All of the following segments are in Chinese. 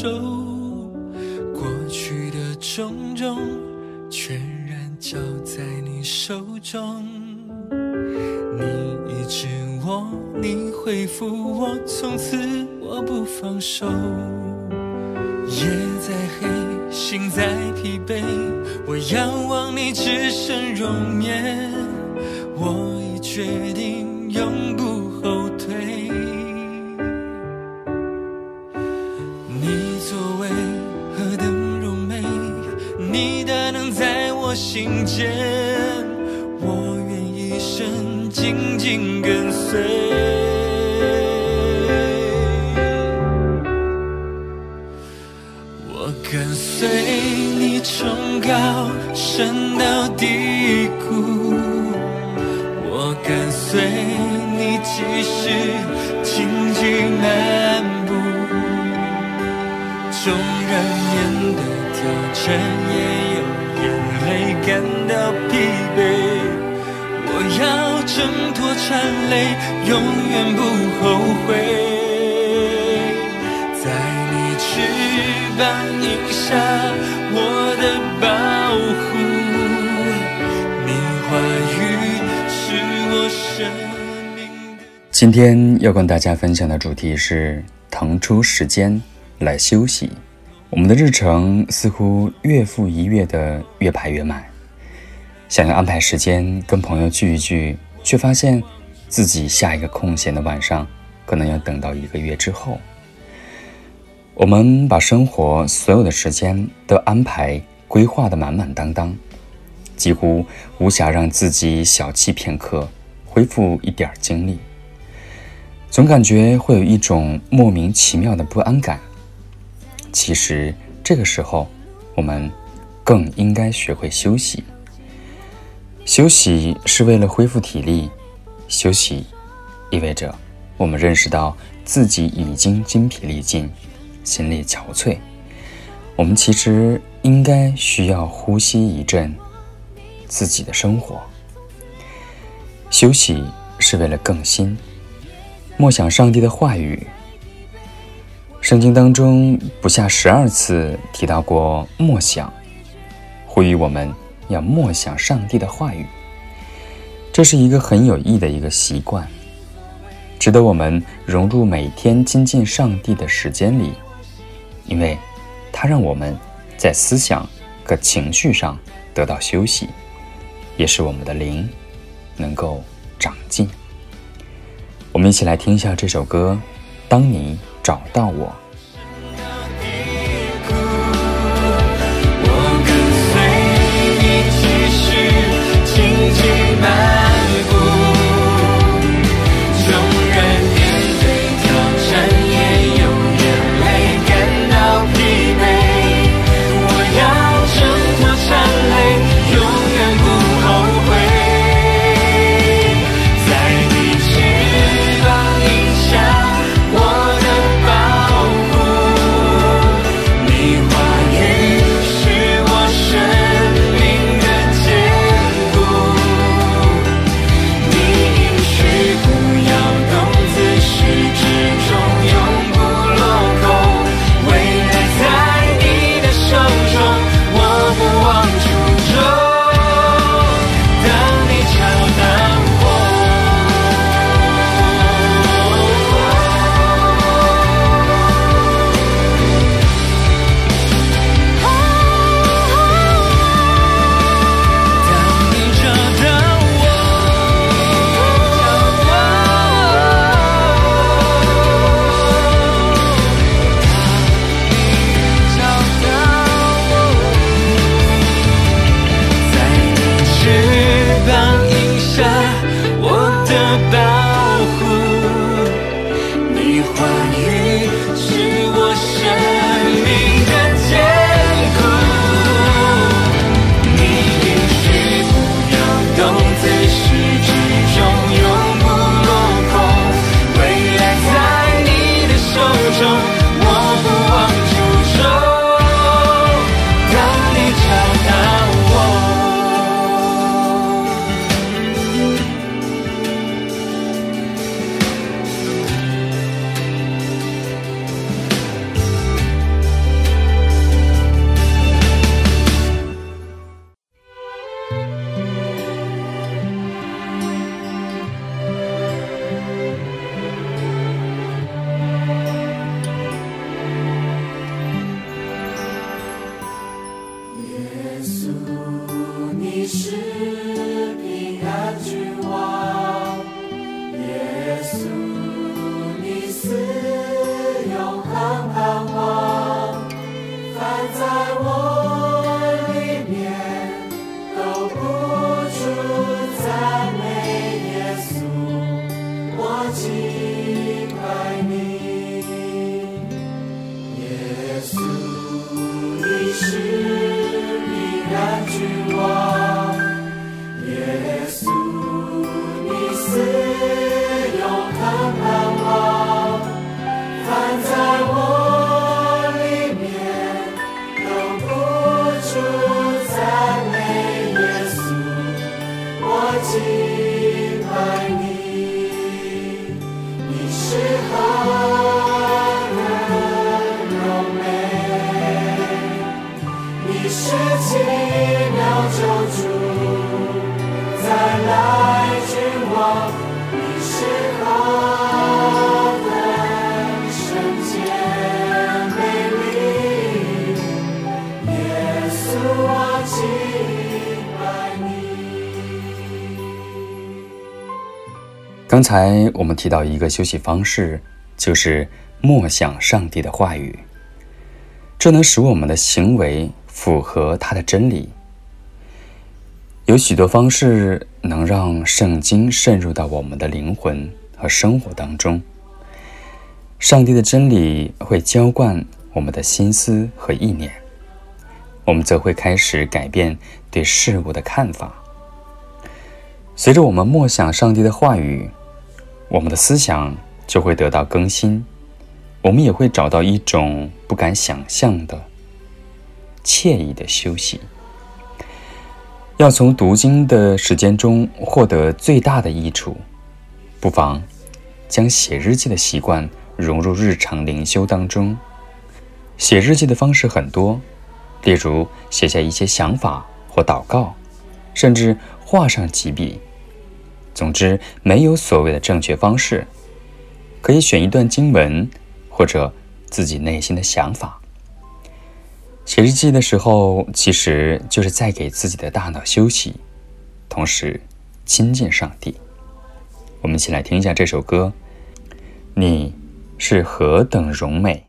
手。过去的种种，全然交在你手中。你医治我，你恢复我，从此我不放手。夜再黑，心再疲惫，我仰望你只剩容颜，我已决定我心间，我愿一生紧紧跟随。我跟随。你崇高升到挣脱缠累，永远不后悔。在你翅膀荫下，我的保护，你话语是我生命的。今天要跟大家分享的主题是腾出时间来休息。我们的日程似乎月复一月的越排越满，想要安排时间跟朋友聚一聚，却发现自己下一个空闲的晚上可能要等到一个月之后。我们把生活所有的时间都安排规划的满满当当，几乎无暇让自己小憩片刻，恢复一点精力。总感觉会有一种莫名其妙的不安感。其实这个时候，我们更应该学会休息。休息是为了恢复体力，休息意味着我们认识到自己已经精疲力尽。心力憔悴，我们其实应该需要呼吸一阵自己的生活。休息是为了更新，默想上帝的话语。圣经当中不下十二次提到过默想，呼吁我们要默想上帝的话语。这是一个很有益的一个习惯，值得我们融入每天亲近上帝的时间里。因为，它让我们在思想和情绪上得到休息，也使我们的灵能够长进。我们一起来听一下这首歌《当你找到》。我刚才我们提到一个休息方式，就是默想上帝的话语，这能使我们的行为符合他的真理。有许多方式能让圣经渗入到我们的灵魂和生活当中。上帝的真理会浇灌我们的心思和意念，我们则会开始改变对事物的看法。随着我们默想上帝的话语。我们的思想就会得到更新，我们也会找到一种不敢想象的惬意的休息。要从读经的时间中获得最大的益处，不妨将写日记的习惯融入日常灵修当中。写日记的方式很多，例如写下一些想法或祷告，甚至画上几笔。总之，没有所谓的正确方式，可以选一段经文，或者自己内心的想法。写日记的时候，其实就是在给自己的大脑休息，同时亲近上帝。我们一起来听一下这首歌，《你是何等荣美》。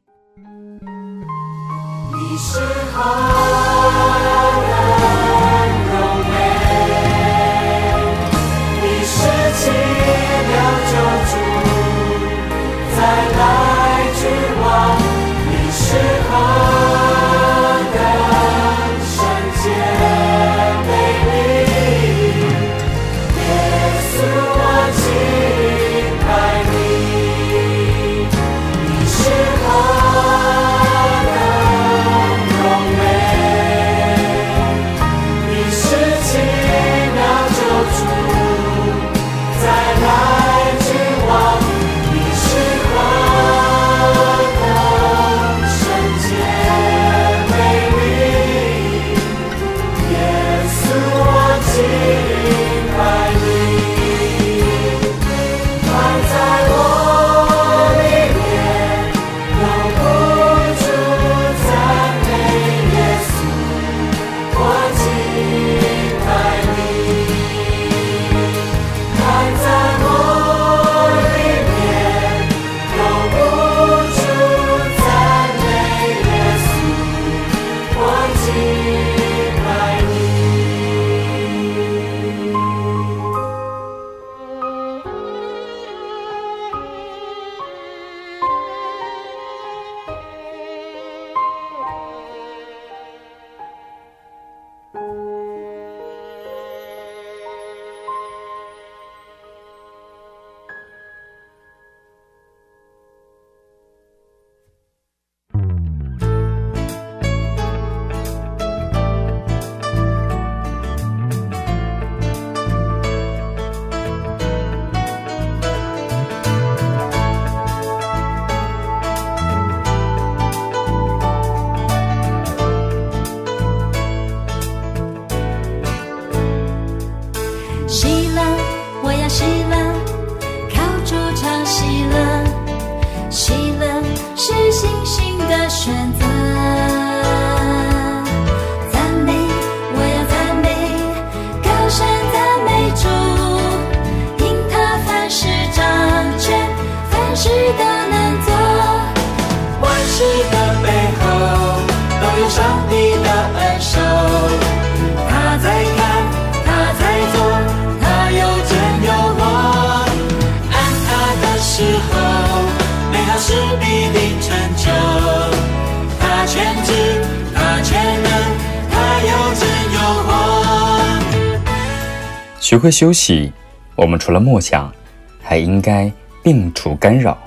学会休息，我们除了默想，还应该摒除干扰。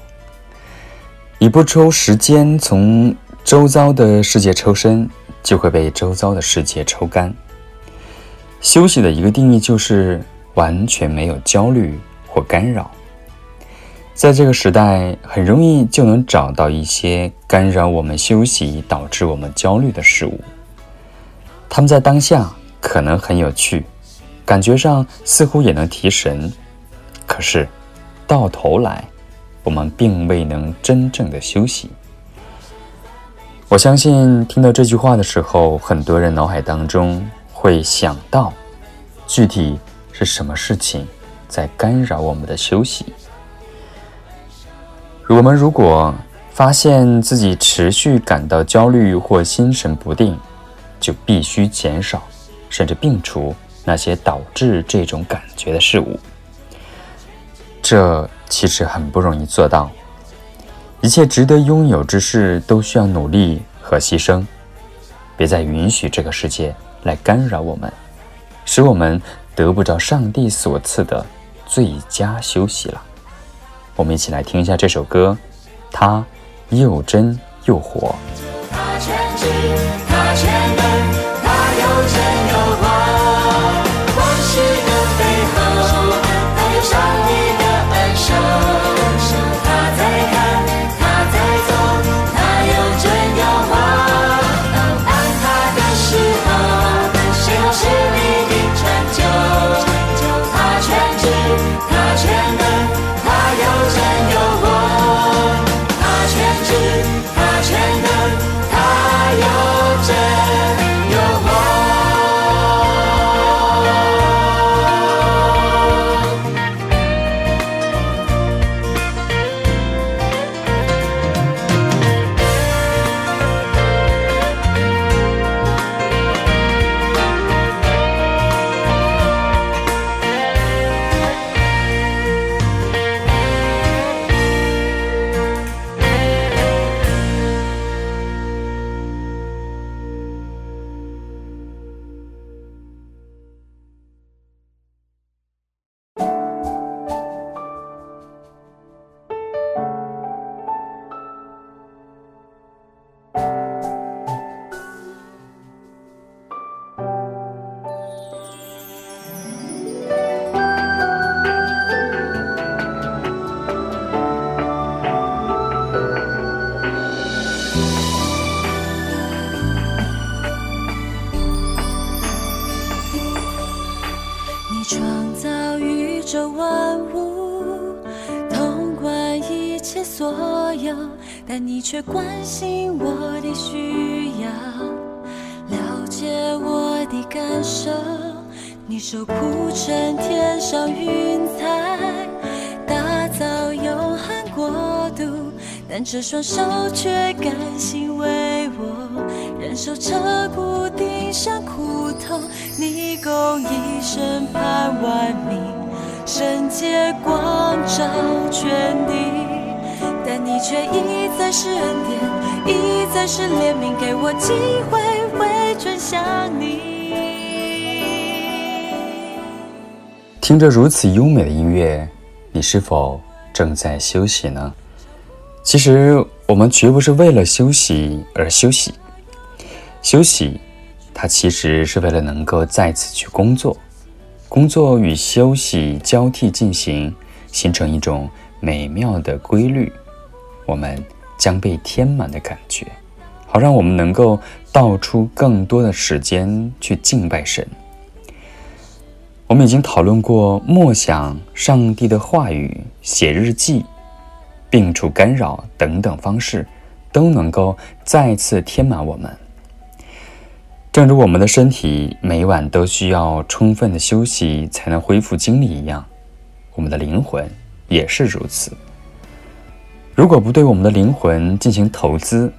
你不抽时间从周遭的世界抽身，就会被周遭的世界抽干。休息的一个定义就是完全没有焦虑或干扰。在这个时代，很容易就能找到一些干扰我们休息、导致我们焦虑的事物。他们在当下可能很有趣，感觉上似乎也能提神，可是到头来，我们并未能真正的休息。我相信听到这句话的时候，很多人脑海当中会想到，具体是什么事情在干扰我们的休息。我们如果发现自己持续感到焦虑或心神不定，就必须减少，甚至摒除那些导致这种感觉的事物。这其实很不容易做到。一切值得拥有之事都需要努力和牺牲。别再允许这个世界来干扰我们，使我们得不着上帝所赐的最佳休息了。我们一起来听一下这首歌，它又真又所有。但你却关心我的需要，了解我的感受。你手铺成天上云彩，打造永恒国度。但这双手却甘心为我忍受彻骨顶上苦痛。你共一生盼万民，圣洁光照全地。但你却一再是恩典，一再是怜悯，给我机会回转向你。听着如此优美的音乐，你是否正在休息呢？其实我们绝不是为了休息而休息，休息，它其实是为了能够再次去工作，工作与休息交替进行，形成一种美妙的规律。我们将被填满的感觉，好让我们能够倒出更多的时间去敬拜神。我们已经讨论过默想上帝的话语、写日记、摒除干扰等等方式，都能够再次填满我们。正如我们的身体每晚都需要充分的休息才能恢复精力一样，我们的灵魂也是如此。如果不对我们的灵魂进行投资，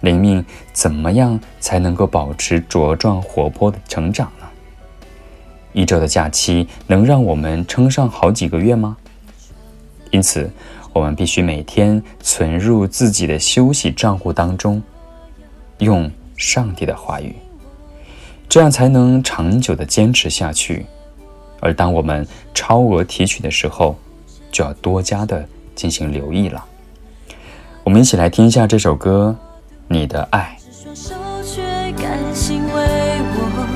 灵命怎么样才能够保持茁壮活泼的成长呢？一周的假期能让我们撑上好几个月吗？因此，我们必须每天存入自己的休息账户当中，用上帝的话语，这样才能长久的坚持下去，而当我们超额提取的时候，就要多加的进行留意了。我们一起来听一下这首歌《你的爱》。双手却甘心为我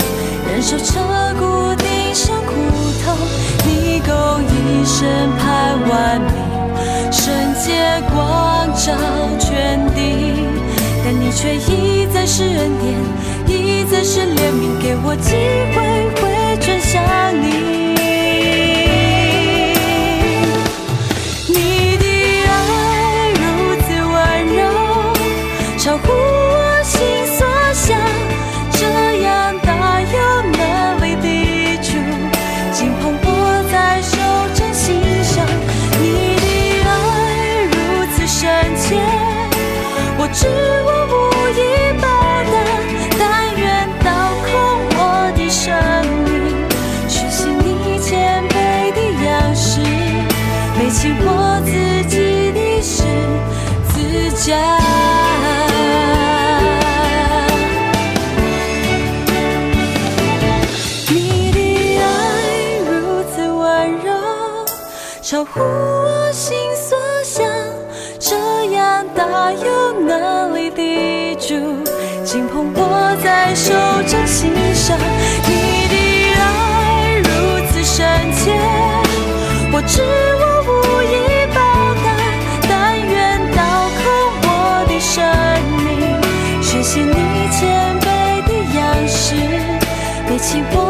忍受彻骨顶上苦痛，你够一生盼完美，圣洁光照全地，但你却一再是恩典，一再是怜悯，给我机会回转向起我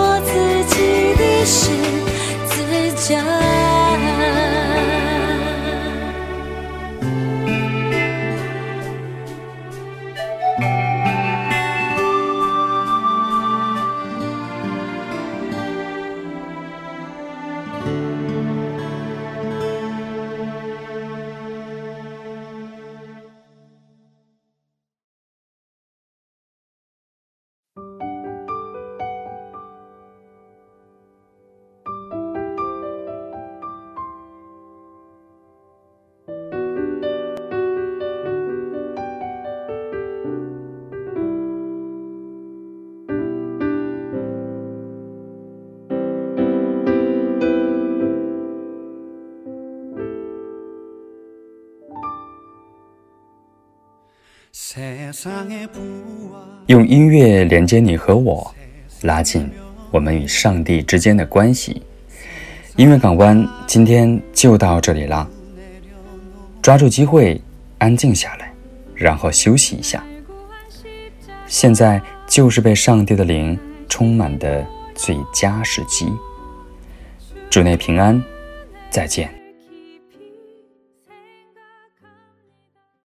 用音乐连接你和我，拉近我们与上帝之间的关系。音乐港湾今天就到这里啦，抓住机会，安静下来，然后休息一下。现在就是被上帝的灵充满的最佳时机。主内平安，再见。